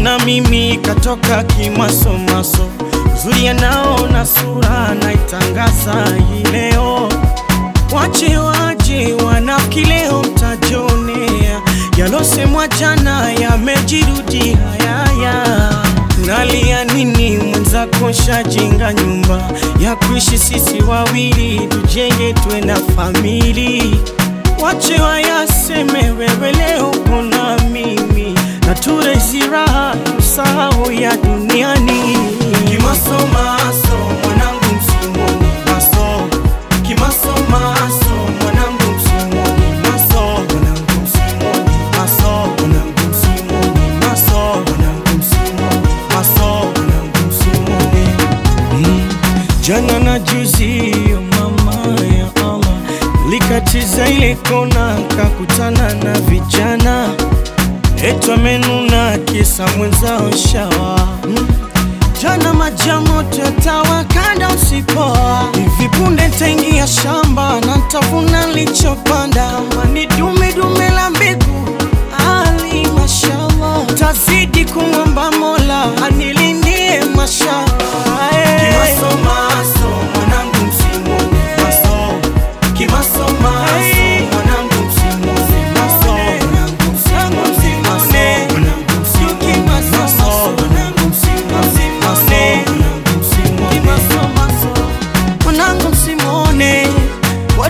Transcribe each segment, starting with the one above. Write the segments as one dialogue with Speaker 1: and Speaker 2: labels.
Speaker 1: Emona mimi katoka kimasomaso. Zuri anaona sura naitangaza hii leo. Wache waje wanafiki leo mtajionea. Yalosemwa jana yamejirudi hayaya nalia nini mwenzako shajenga nyumba. Ya kuishi sisi wawili tujenge tuwe na famili. Wache wayaseme wewe leo kuna raha usahau ya duniani. Kimasomaso mwanangu msimoni maso. Kimasomaso mwanangu msimoni maso. Mwanangu msimoni maso. Mwanangu msimoni maso. Mwanangu msimoni maso. Mwanangu msimoni Mm. Jana na juzi mama ya Allah likatiza ile kona kakutana na vijana Etwa menuna kisa mwenzao shawa. Jana majamoto tawakanda usipoa hivi punde ntaingia shamba na ntavuna lichopanda. Mani dume dume la mbegu ali mashallah tazidi kumwa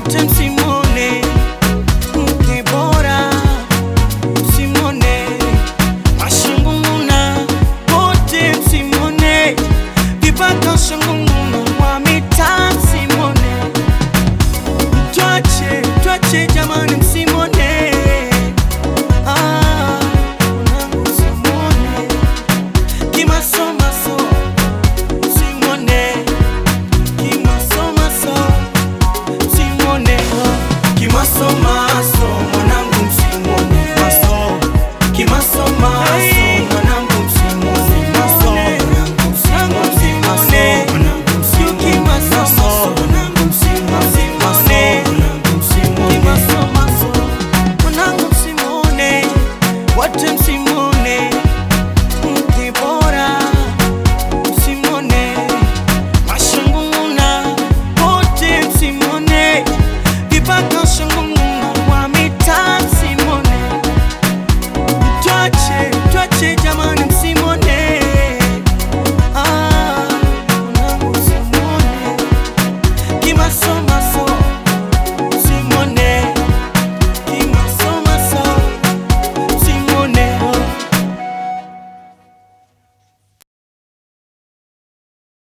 Speaker 1: important Kimaso mwanangu, msimuone maso Kimaso